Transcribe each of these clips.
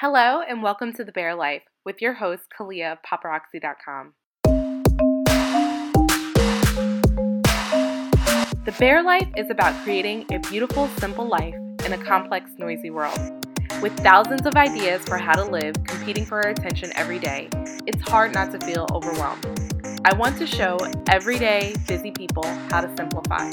Hello, and welcome to The Bare Life with your host, Kalia of paparazzi.com. The Bare Life is about creating a beautiful, simple life in a complex, noisy world. With thousands of ideas for how to live competing for our attention every day, it's hard not to feel overwhelmed. I want to show everyday, busy people how to simplify.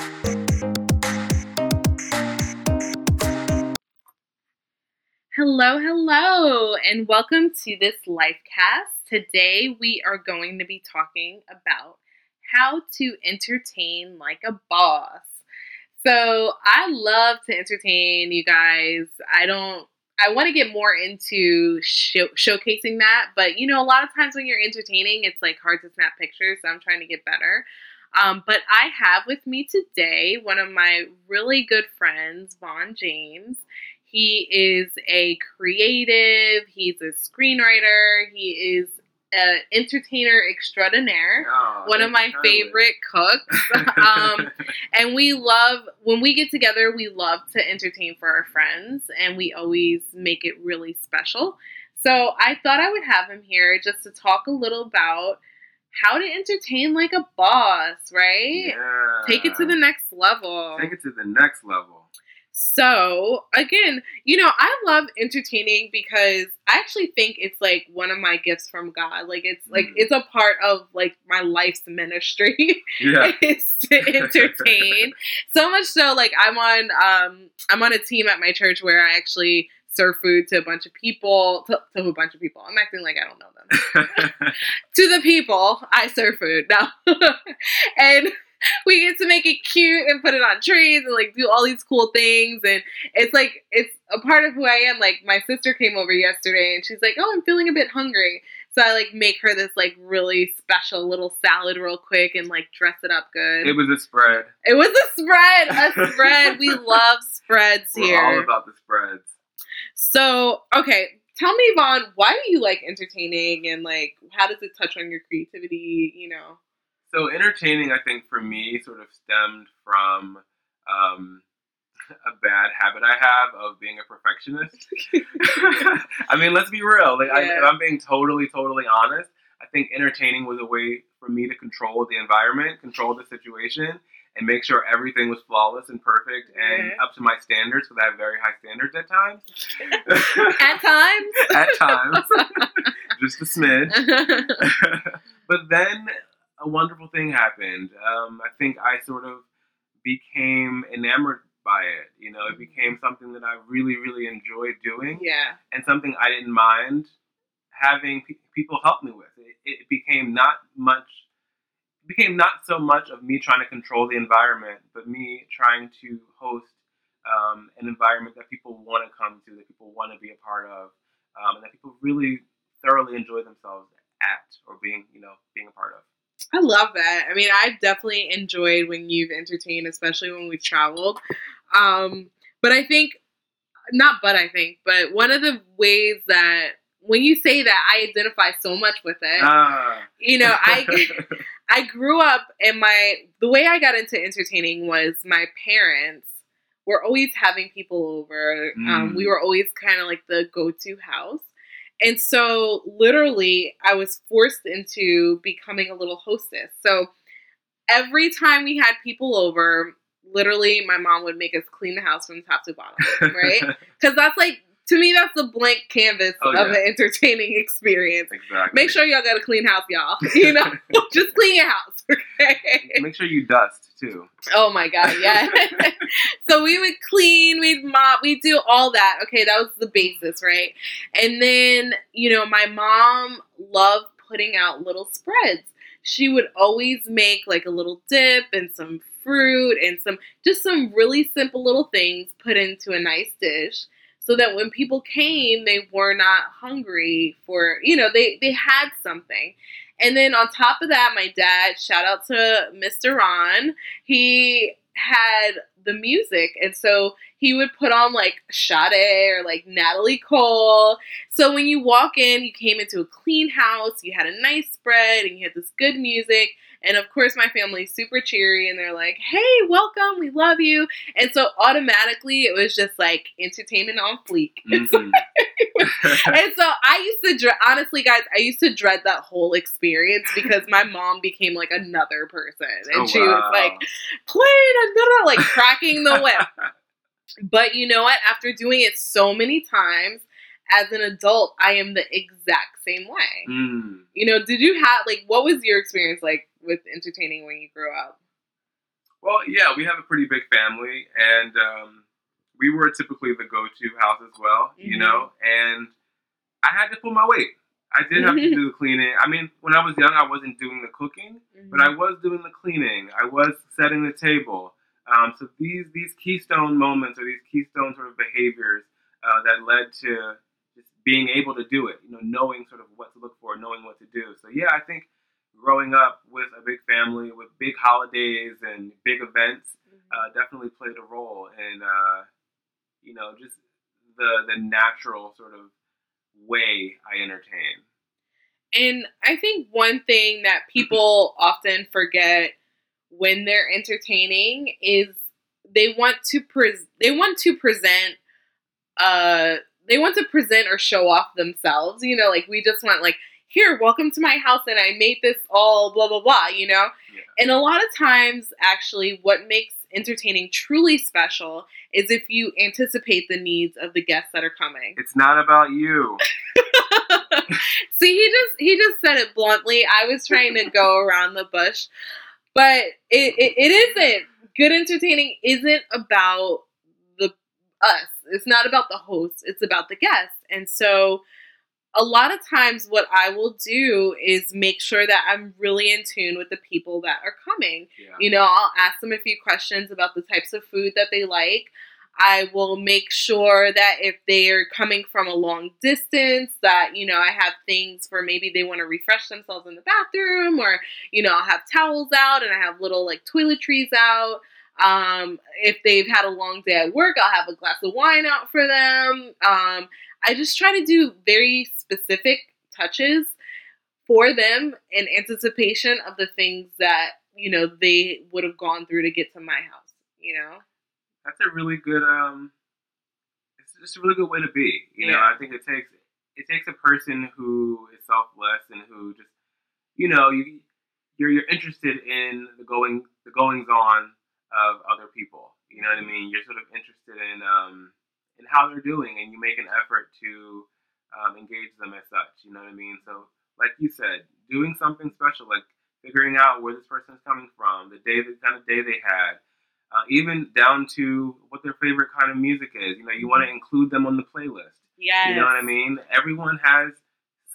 Hello, hello, and welcome to this Lifecast. Today we are going to be talking about how to entertain like a boss. So I love to entertain you guys. I don't. I want to get more into show, showcasing that, but you know, a lot of times when you're entertaining, it's like hard to snap pictures. So I'm trying to get better. Um, but I have with me today one of my really good friends, Vaughn James. He is a creative, he's a screenwriter, he is an entertainer extraordinaire, Oh, one of my favorite cooks. um, and we love, when we get together, we love to entertain for our friends, and we always make it really special. So I thought I would have him here just to talk a little about how to entertain like a boss, right? Yeah. Take it to the next level. Take it to the next level. So, again, you know, I love entertaining because I actually think it's like one of my gifts from God. Like it's like Mm. it's a part of like my life's ministry Yeah. is to entertain. so much so like I'm on um I'm on a team at my church where I actually serve food to a bunch of people to, to a bunch of people. I'm acting like I don't know them to the people I serve food now. and we get to make it cute and put it on trees and like do all these cool things and it's like it's a part of who I am. Like my sister came over yesterday and she's like, "Oh, I'm feeling a bit hungry." So I like make her this like really special little salad real quick and like dress it up good. it was a spread. It was a spread, a spread. We love spreads We're here. all about the spreads. So, okay, tell me, Vaughn, why do you like entertaining and like how does it touch on your creativity? You know, So entertaining, I think, for me, sort of stemmed from um, a bad habit I have of being a perfectionist. I mean, let's be real. Like, I, Yeah. if I'm being totally, totally honest, I think entertaining was a way for me to control the environment, control the situation, and make sure everything was flawless and perfect and Yeah. up to my standards. Because I have very high standards at times. at times. at times, just a smidge. but then a wonderful thing happened. Um, I think I sort of became enamored by it. You know, it became something that I really, really enjoyed doing, yeah, and something I didn't mind having pe- people help me with. It, it became not much. It became not so much of me trying to control the environment, but me trying to host um, an environment that people want to come to, that people want to be a part of, um, and that people really thoroughly enjoy themselves at or being, you know, being a part of. I love that. I mean, I've definitely enjoyed when you've entertained, especially when we've traveled. Um, but I think, not but I think, but one of the ways that when you say that, I identify so much with it. Ah. you know, I I grew up and my the way I got into entertaining was my parents were always having people over. Um, Mm. we were always kind of like the go-to house. And so literally I was forced into becoming a little hostess. So every time we had people over, literally my mom would make us clean the house from top to bottom, right? Cuz that's like to me that's the blank canvas Oh, of yeah. an entertaining experience. exactly. Make sure y'all got a clean house, y'all. You know, just clean your house, okay? Make sure you dust too. Oh my god, yeah. so we would clean, we'd mop, we'd do all that. Okay, that was the basis, right? And then, you know, my mom loved putting out little spreads. She would always make like a little dip and some fruit and some just some really simple little things put into a nice dish so that when people came they were not hungry for you know they they had something and then on top of that my dad shout out to mr ron he had the music and so he would put on like Sade or like Natalie Cole. So when you walk in, you came into a clean house, you had a nice spread, and you had this good music. And of course, my family's super cheery and they're like, hey, welcome, we love you. And so automatically, it was just like entertainment on fleek. Mhm. and so I used to dread, honestly, guys, I used to dread that whole experience because my mom became like another person. And Oh, she was like, playing like cracking the whip. But you know what? After doing it so many times, as an adult, I am the exact same way. Mm. You know, did you have, like, what was your experience like with entertaining when you grew up? Well, yeah, we have a pretty big family, and um, we were typically the go-to house as well, you Mhm. know. And I had to pull my weight. I did have to do the cleaning. I mean, when I was young, I wasn't doing the cooking, but I was doing the cleaning. I was setting the table. Um, so these these keystone moments or these keystone sort of behaviors uh, that led to just being able to do it. You know, knowing sort of what to look for, knowing what to do. So yeah, I think growing up with a big family, with big holidays and big events, uh, definitely played a role in uh, you know just the the natural sort of way I entertain. And I think one thing that people often forget when they're entertaining is they want to pres they want to present uh they want to present or show off themselves. You know, like we just want like here, welcome to my house and I made this all blah blah blah, you know? Yeah. And a lot of times actually what makes entertaining truly special is if you anticipate the needs of the guests that are coming. It's not about you. See, he just he just said it bluntly. I was trying to go around the bush, but it, it, it isn't. Good entertaining isn't about the us. It's not about the host. It's about the guest. And so, a lot of times, what I will do is make sure that I'm really in tune with the people that are coming. Yeah. You know, I'll ask them a few questions about the types of food that they like. I will make sure that if they're coming from a long distance, that, you know, I have things for maybe they want to refresh themselves in the bathroom or, you know, I'll have towels out and I have little like toiletries out. Um, if they've had a long day at work, I'll have a glass of wine out for them. Um, I just try to do very specific touches for them in anticipation of the things that, you know, they would have gone through to get to my house, you know? that's a really good um it's just a really good way to be you know? I think it takes it takes a person who is selfless and who just you know you you're you're interested in the going the goings on of other people you know what i mean? You're sort of interested in um in how they're doing and you make an effort to um, engage them as such you know what i mean so like you said doing something special like figuring out where this person is coming from the day the kind of day they had uh, even down to what their favorite kind of music is. You know, you want to include them on the playlist. Yes. You know what I mean? Everyone has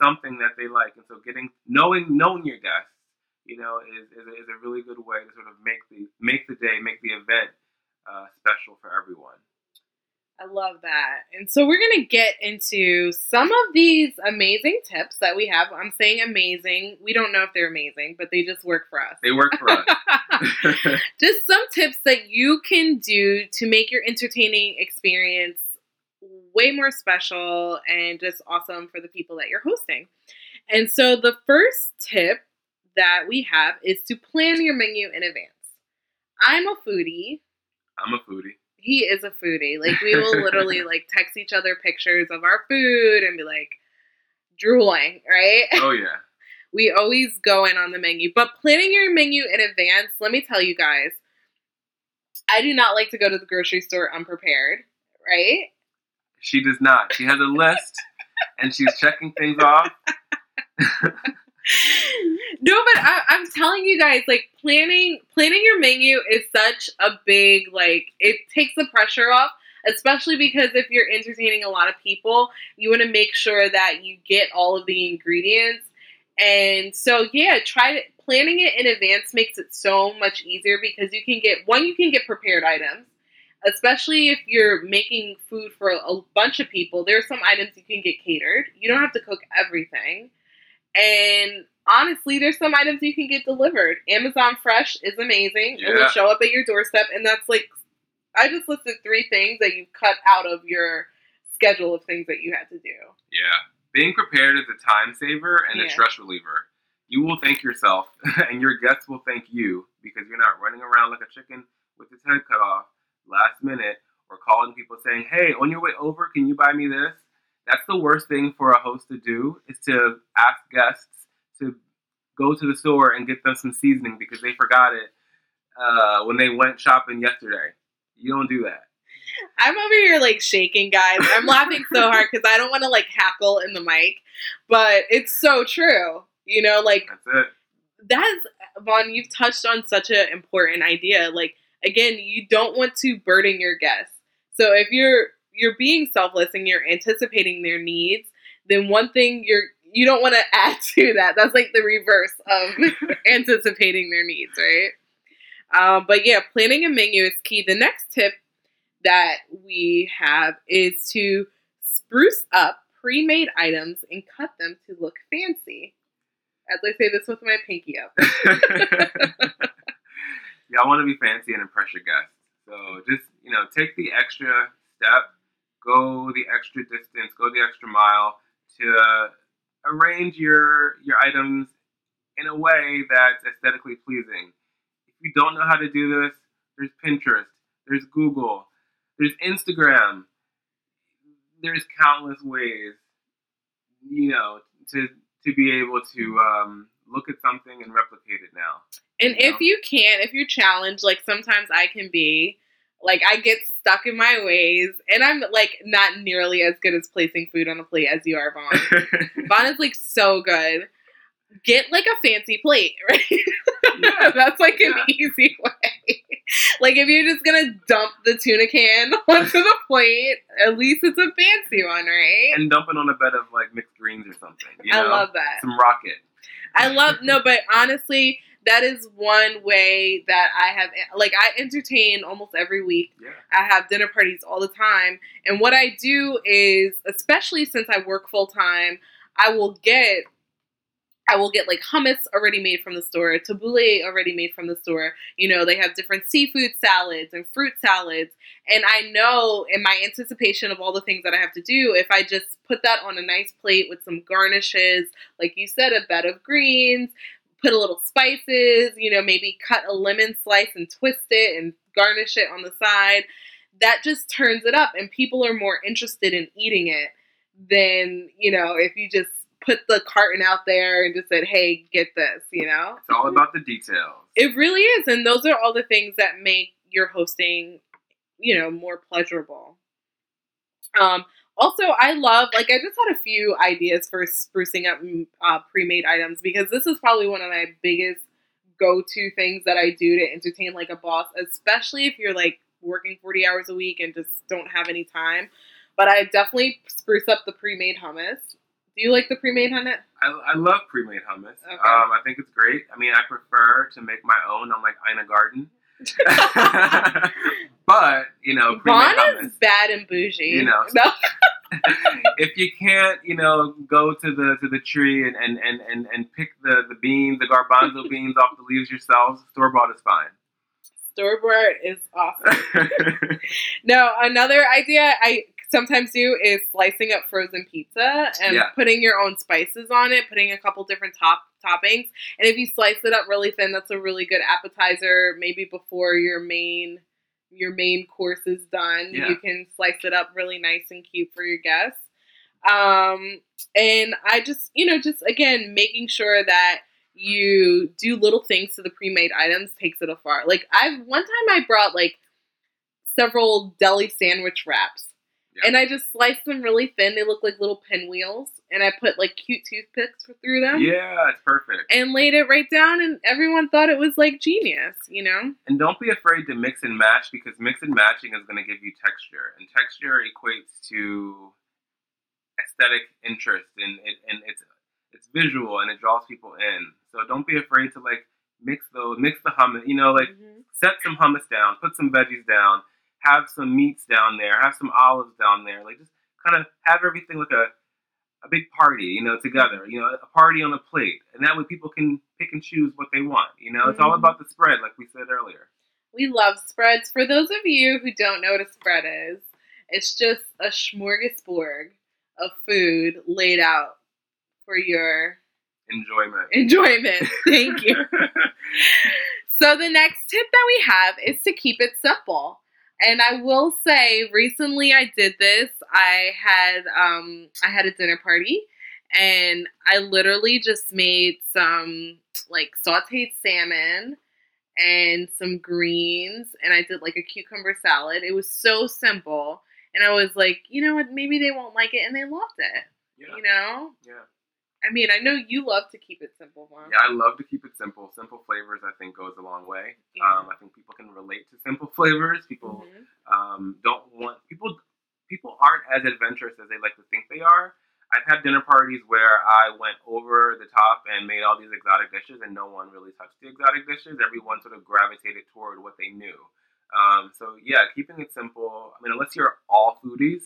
something that they like, and so getting knowing knowing your guests, you know, is is a, is a really good way to sort of make the make the day, make the event uh, special for everyone. I love that. And so we're going to get into some of these amazing tips that we have. I'm saying amazing. We don't know if they're amazing, but they just work for us. They work for us. just some tips that you can do to make your entertaining experience way more special and just awesome for the people that you're hosting. And so the first tip that we have is to plan your menu in advance. I'm a foodie. I'm a foodie. He is a foodie. Like we will literally like text each other pictures of our food and be like drooling, right? Oh yeah. we always go in on the menu. But planning your menu in advance, let me tell you guys, I do not like to go to the grocery store unprepared, right? She does not. She has a list, and she's checking things off. no, but I, I'm telling you guys, like planning planning your menu is such a big like it takes the pressure off, especially because if you're entertaining a lot of people, you want to make sure that you get all of the ingredients. And so yeah, try planning it in advance makes it so much easier because you can get one, you can get prepared items. Especially if you're making food for a bunch of people, there are some items you can get catered. You don't have to cook everything. And honestly, there's some items you can get delivered. Amazon Fresh is amazing. It will show up at your doorstep, and that's like I just listed three things that you cut out of your schedule of things that you had to do. Yeah. Being prepared is a time saver and a stress reliever. You will thank yourself, and your guests will thank you because you're not running around like a chicken with its head cut off last minute or calling people saying, hey, on your way over, can you buy me this? That's the worst thing for a host to do is to ask guests to go to the store and get them some seasoning because they forgot it uh, when they went shopping yesterday. You don't do that. I'm over here like shaking, guys. I'm laughing so hard because I don't want to like hackle in the mic, but it's so true. You know, like That's it. that's Vaughn. You've touched on such an important idea. Like again, you don't want to burden your guests. So if you're you're being selfless and you're anticipating their needs, then one thing you're you don't want to add to that. That's like the reverse of anticipating their needs, right? Um, but yeah, planning a menu is key. The next tip that we have is to spruce up pre-made items and cut them to look fancy. As I say this with my pinky up. Y'all want to be fancy and impress your guests. So just, you know, take the extra step, go the extra distance, go the extra mile to uh, arrange your your items in a way that's aesthetically pleasing. If you don't know how to do this, there's Pinterest, there's Google, there's Instagram. There's countless ways, you know, to to be able to um, look at something and replicate it now. And You if know? you can't, if you're challenged, like sometimes I can be, like I get stuck in my ways, and I'm like not nearly as good as placing food on a plate as you are, Vaughn. Vaughn is like so good. Get like a fancy plate, right? Yeah. That's like an Yeah. easy way. like if you're just gonna dump the tuna can onto the plate, at least it's a fancy one, right? and dump it on a bed of like mixed greens or something. You know? I love that. some rocket. I love no, but honestly, that is one way that I have like I entertain almost every week. Yeah. I have dinner parties all the time, and what I do is, especially since I work full time, I will get. I will get like hummus already made from the store, tabbouleh already made from the store. You know, they have different seafood salads and fruit salads. And I know in my anticipation of all the things that I have to do, if I just put that on a nice plate with some garnishes, like you said, a bed of greens, put a little spices, you know, maybe cut a lemon slice and twist it and garnish it on the side. That just turns it up, and people are more interested in eating it than, you know, if you just put the carton out there and just said, hey, get this, you know? It's all about the details. It really is. And those are all the things that make your hosting, you know, more pleasurable. Um, also, I love, like, I just had a few ideas for sprucing up mm, uh, pre made items because this is probably one of my biggest go to things that I do to entertain like a boss, especially if you're like working 40 hours a week and just don't have any time. But I definitely spruce up the pre made hummus. Do you like the pre made hummus? I, I love pre-made hummus. Okay. Um, I think it's great. I mean, I prefer to make my own on like Ina Garten. but you know, Vaughn is bad and bougie. You know. No. if you can't, you know, go to the to the tree and and, and, and, and pick the, the beans, the garbanzo beans off the leaves yourselves, store bought is fine. Store bought is awesome. No, another idea I sometimes do is slicing up frozen pizza and Yeah. putting your own spices on it, putting a couple different top toppings. And if you slice it up really thin, that's a really good appetizer. Maybe before your main your main course is done, Yeah. you can slice it up really nice and cute for your guests. Um, and I just, you know, just again making sure that you do little things to the pre-made items takes it afar. Like I've one time I brought like several deli sandwich wraps. Yeah. And I just sliced them really thin. They look like little pinwheels. And I put like cute toothpicks through them. yeah, it's perfect. And laid it right down, and everyone thought it was like genius, you know? And don't be afraid to mix and match because mix and matching is going to give you texture, and texture equates to aesthetic interest, and it and it's it's visual and it draws people in. So don't be afraid to like mix those, mix the hummus. You know, like Mhm. set some hummus down, put some veggies down, have some meats down there, have some olives down there. Like just kind of have everything like a a big party, you know, together. You know, a party on a plate, and that way people can pick and choose what they want. You know, it's all Mhm. about the spread, like we said earlier. We love spreads. For those of you who don't know what a spread is, it's just a smorgasbord of food laid out for your Enjoyment. enjoyment. Thank you. So the next tip that we have is to keep it simple. And I will say, recently I did this. I had um, I had a dinner party, and I literally just made some like sautéed salmon and some greens, and I did like a cucumber salad. It was so simple, and I was like, you know what? Maybe they won't like it, and they loved it. Yeah. You know? Yeah. I mean, I know you love to keep it simple, Vaughn. Yeah, I love to keep it simple. Simple flavors, I think, goes a long way. Yeah. Um, I think people can relate to simple flavors. People Mhm. um, don't want people. People aren't as adventurous as they like to think they are. I've had dinner parties where I went over the top and made all these exotic dishes, and no one really touched the exotic dishes. Everyone sort of gravitated toward what they knew. Um, so yeah, keeping it simple. I mean, unless you're all foodies,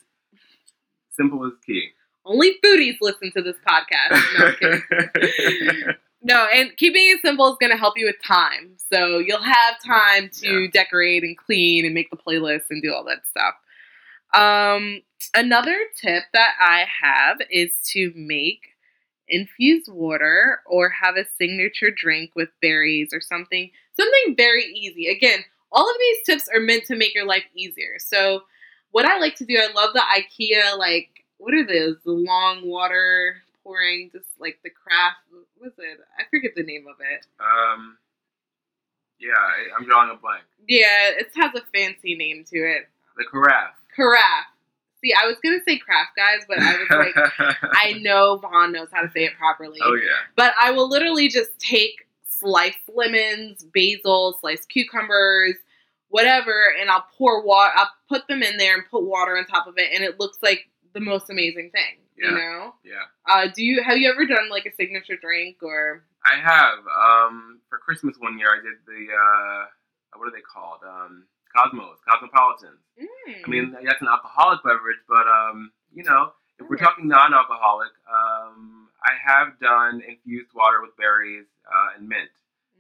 simple is key. Only foodies listen to this podcast. No. No, and keeping it simple is going to help you with time. So you'll have time to Yeah. decorate and clean and make the playlist and do all that stuff. Um, another tip that I have is to make infused water or have a signature drink with berries or something something very easy. Again, all of these tips are meant to make your life easier. So what I like to do, I love the IKEA like what are those? The long water pouring, just like the craft. What's it? I forget the name of it. um, yeah, I- I'm drawing a blank. Yeah, it has a fancy name to it. The carafe. Carafe. See, I was gonna say craft, guys, but I was like, I know Vaughn knows how to say it properly. oh yeah. But I will literally just take sliced lemons, basil, sliced cucumbers, whatever, and I'll pour water. I'll put them in there and put water on top of it, and it looks like the most amazing thing. You know? Yeah. Uh, do you have you ever done like a signature drink or? I have. Um, for Christmas one year, I did the uh, what are they called? Um, Cosmos, Cosmopolitans. I mean, that's an alcoholic beverage, but um, you know, if we're talking non-alcoholic, um, I have done infused water with berries uh, and mint.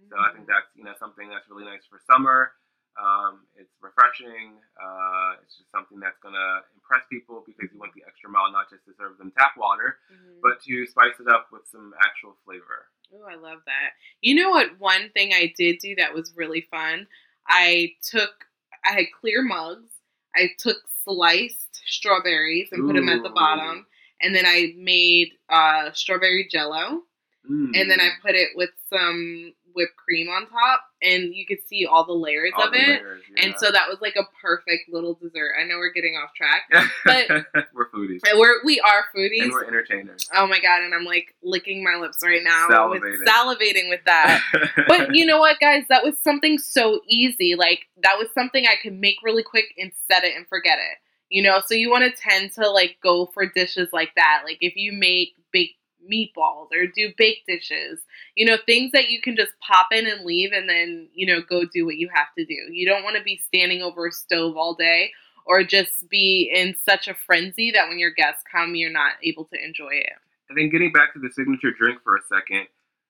So I think that's you know something that's really nice for summer. Um, it's refreshing. Uh, it's just something that's gonna impress people because you went the extra mile, not just to serve them tap water, Mhm. but to spice it up with some actual flavor. Oh, I love that. You know what? One thing I did do that was really fun. I took, I had clear mugs. I took sliced strawberries and put them at the bottom, and then I made uh, strawberry jello, Mm. and then I put it with some whipped cream on top, and you could see all the layers All of the it. layers, And so that was like a perfect little dessert. I know we're getting off track. but- we're foodies We're we are foodies. and we're entertainers. Oh my god! And I'm like licking my lips right now, with Salivating. salivating with that. but you know what, guys? That was something so easy. Like that was something I could make really quick and set it and forget it. You know, so you want to tend to like go for dishes like that. Like if you make baked meatballs or do baked dishes, you know, things that you can just pop in and leave and then, you know, go do what you have to do. You don't want to be standing over a stove all day or just be in such a frenzy that when your guests come, you're not able to enjoy it. And then getting back to the signature drink for a second,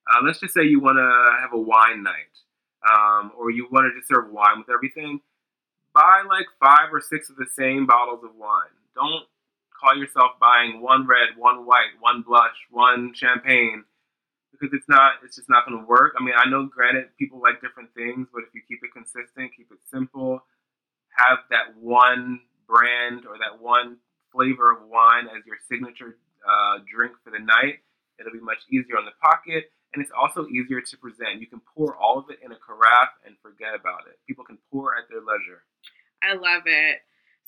uh, let's just say you want to have a wine night, um, or you want to just serve wine with everything. Buy like five or six of the same bottles of wine. Don't call yourself buying one red, one white, one blush, one champagne, because it's not. It's just not going to work. I mean, I know, granted, people like different things, but if you keep it consistent, keep it simple, have that one brand or that one flavor of wine as your signature uh, drink for the night. It'll be much easier on the pocket, and it's also easier to present. You can pour all of it in a carafe and forget about it. People can pour at their leisure. I love it.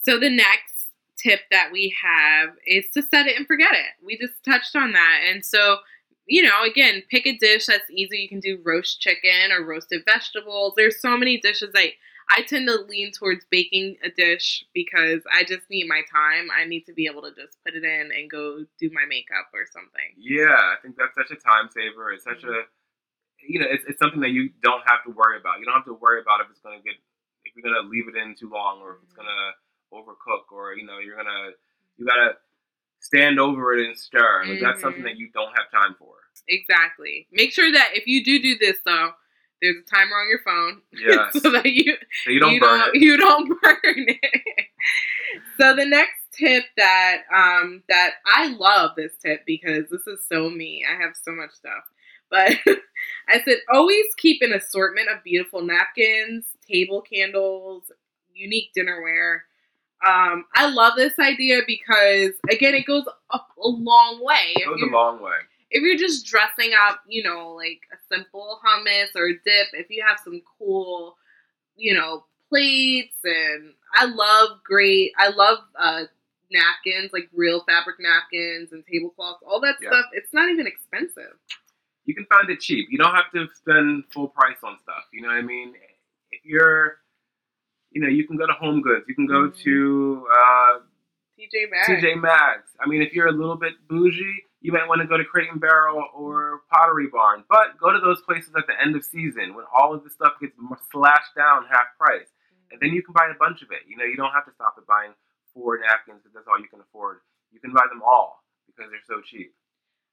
So the next tip that we have is to set it and forget it. We just touched on that. And so, you know, again, pick a dish that's easy. You can do roast chicken or roasted vegetables. There's so many dishes I I tend to lean towards baking a dish because I just need my time. I need to be able to just put it in and go do my makeup or something. Yeah, I think that's such a time saver. It's such a, you know, it's, it's something that you don't have to worry about. You don't have to worry about if it's going to get, if you're going to leave it in too long or if it's mm-hmm. going to overcook or, you know, you're to, you got to stand over it and stir. Like, That's something that you don't have time for. Exactly. Make sure that if you do do this though, there's a timer on your phone Yes. so that you So you don't you burn don't, it. You don't burn it. so the next tip that um that I love this tip because this is so me. I have so much stuff. But I said always keep an assortment of beautiful napkins, table candles, unique dinnerware. Um, I love this idea because again, it goes up a long way. It If goes a you're- long way. if you're just dressing up, you know, like a simple hummus or a dip, if you have some cool, you know, plates and I love great, I love uh, napkins, like real fabric napkins and tablecloths, all that Yeah. stuff. It's not even expensive. You can find it cheap. You don't have to spend full price on stuff. You know what I mean? If you're, you know, you can go to Home Goods. You can go Mhm. to uh, TJ Maxx. TJ Maxx. I mean, if you're a little bit bougie, you might want to go to Crate and Barrel or Pottery Barn. But go to those places at the end of season when all of the stuff gets slashed down half price, and then you can buy a bunch of it. You know, you don't have to stop at buying four napkins because that's all you can afford. You can buy them all because they're so cheap.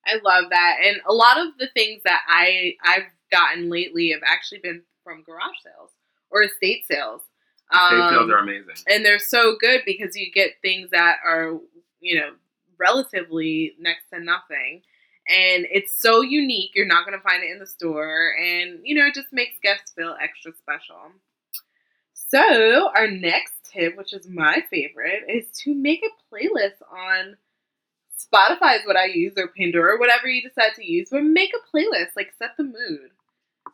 I love that, and a lot of the things that I I've gotten lately have actually been from garage sales or estate sales. Sales Um, are amazing. and they're so good because you get things that are you know relatively next to nothing and it's so unique you're not going to find it in the store and you know it just makes guests feel extra special so our next tip which is my favorite is to make a playlist on spotify is what i use or pandora or whatever you decide to use but make a playlist like set the mood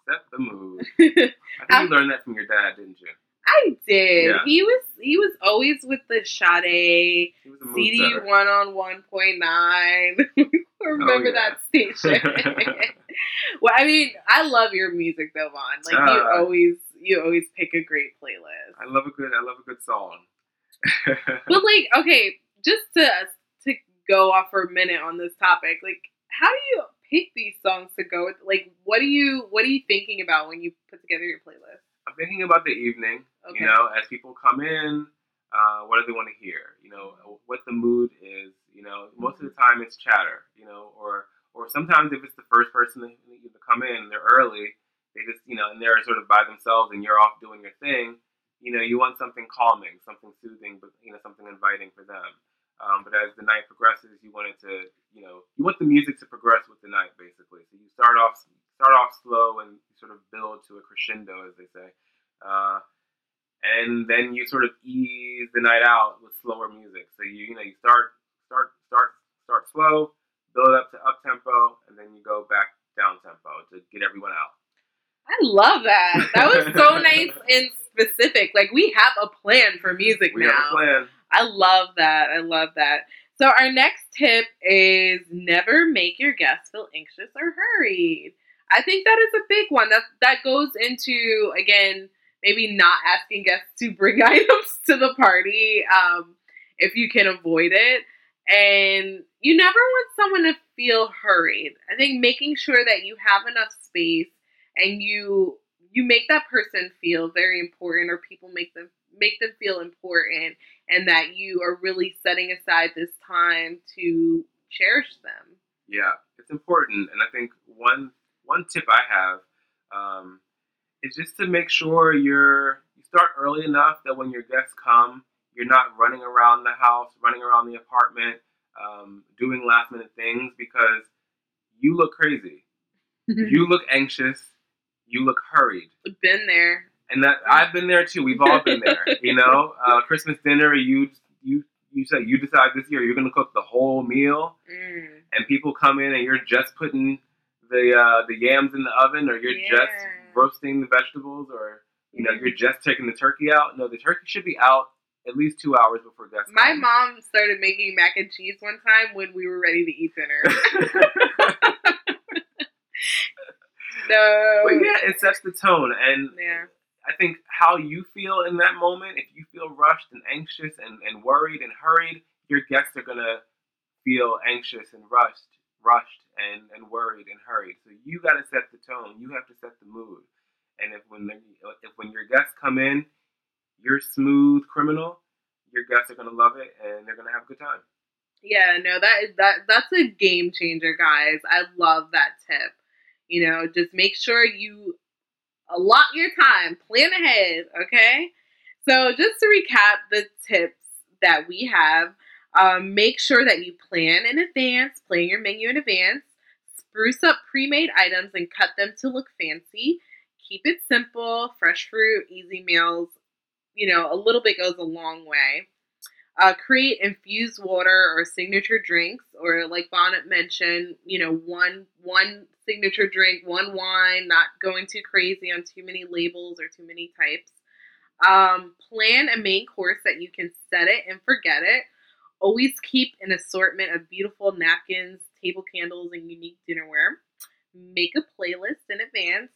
Set the mood. I think you learned that from your dad, didn't you? I did. Yeah. He was he was always with the Sade He was a mood CD one on one point nine. Remember Oh, yeah. that station? well, I mean, I love your music though, Vaughn. Like you Uh, always you always pick a great playlist. I love a good. I love a good song. But like, okay, just to to go off for a minute on this topic, like, how do you pick these songs to go with? Like, what do you what are you thinking about when you put together your playlist? I'm thinking about the evening. Okay. You know, as people come in, uh, what do they want to hear? You know, what the mood is. You know, most of the time it's chatter. You know, or or sometimes if it's the first person that to come in, and they're early. They just you know, and they're sort of by themselves, and you're off doing your thing. You know, you want something calming, something soothing, but you know, something inviting for them. Um, but as the night progresses, you want it to, you know, you want the music to progress with the night, basically. So you start off start off slow and sort of build to a crescendo, as they say, uh, and then you sort of ease the night out with slower music. So you you know you start start start start slow, build up to up tempo, and then you go back down tempo to get everyone out. I love that. That was so nice and specific. Like we have a plan for music We now. have a plan. I love that. I love that. So our next tip is never make your guests feel anxious or hurried. I think that is a big one. That that goes into again maybe not asking guests to bring items to the party um, if you can avoid it. And you never want someone to feel hurried. I think making sure that you have enough space and you you make that person feel very important or people make them make them feel important and that you are really setting aside this time to cherish them. Yeah, it's important, and I think one one tip I have um, is just to make sure you're you start early enough that when your guests come, you're not running around the house, running around the apartment, um, doing last minute things because you look crazy, you look anxious, you look hurried. Been there. and that I've been there too. We've all been there. You know, uh, Christmas dinner. You you you say you decide this year you're going to cook the whole meal, Mm. and people come in and you're just putting the uh, the yams in the oven, or you're just Yeah. Roasting the vegetables, or you know you're just taking the turkey out. No, the turkey should be out at least two hours before guests. My come. mom started making mac and cheese one time when we were ready to eat dinner. no. but yeah, it sets the tone, and Yeah. I think how you feel in that moment, if you feel rushed and anxious and, and worried and hurried, your guests are gonna feel anxious and rushed, rushed and, and worried and hurried. So you got to set the tone. You have to set the mood. And if when if when your guests come in, you're smooth criminal, your guests are gonna love it and they're gonna have a good time. Yeah, no, that is that that's a game changer, guys. I love that tip. You know, just make sure you allot your time, plan ahead, okay? So just to recap the tips that we have, um, make sure that you plan in advance, plan your menu in advance, spruce up pre-made items and cut them to look fancy. Keep it simple, fresh fruit, easy meals, you know, a little bit goes a long way. Uh, create infused water or signature drinks, or like Vaughn mentioned, you know, one one signature drink, one wine, not going too crazy on too many labels or too many types. Um, plan a main course that you can set it and forget it. Always keep an assortment of beautiful napkins, table candles, and unique dinnerware. Make a playlist in advance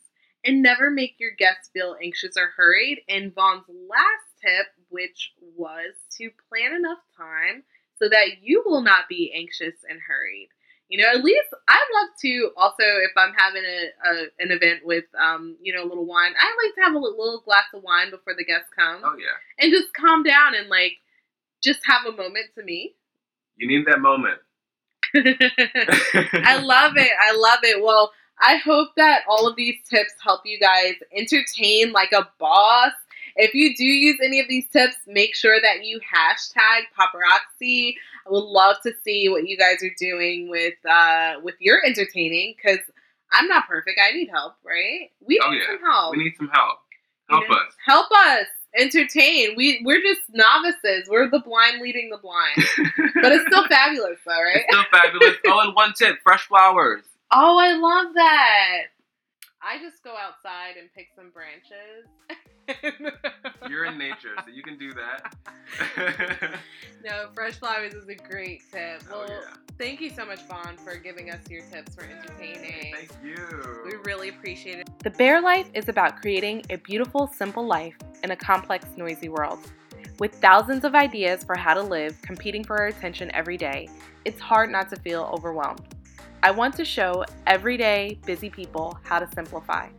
and never make your guests feel anxious or hurried. And Vaughn's last tip, which was to plan enough time so that you will not be anxious and hurried. You know, at least I love to also if I'm having a, a an event with um you know a little wine, I like to have a little glass of wine before the guests come. Oh yeah. And just calm down and like just have a moment to me. You need that moment. I love it. I love it. Well, I hope that all of these tips help you guys entertain like a boss. If you do use any of these tips, make sure that you hashtag paparazzi. I would love to see what you guys are doing with uh, with your entertaining because I'm not perfect. I need help, right? We need Oh, yeah. some help. We need some help. You Help know? us. Help us entertain. We we're just novices. We're the blind leading the blind, but it's still fabulous, though, right? It's still fabulous. Oh, and one tip: fresh flowers. Oh, I love that. I just go outside and pick some branches. You're in nature, so you can do that. no, fresh flowers is a great tip. oh Well, yeah. thank you so much, Vaughn, for giving us your tips for entertaining. Thank you. We really appreciate it. The Bare Life is about creating a beautiful, simple life in a complex, noisy world. With thousands of ideas for how to live competing for our attention every day, it's hard not to feel overwhelmed. I want to show everyday, busy people how to simplify.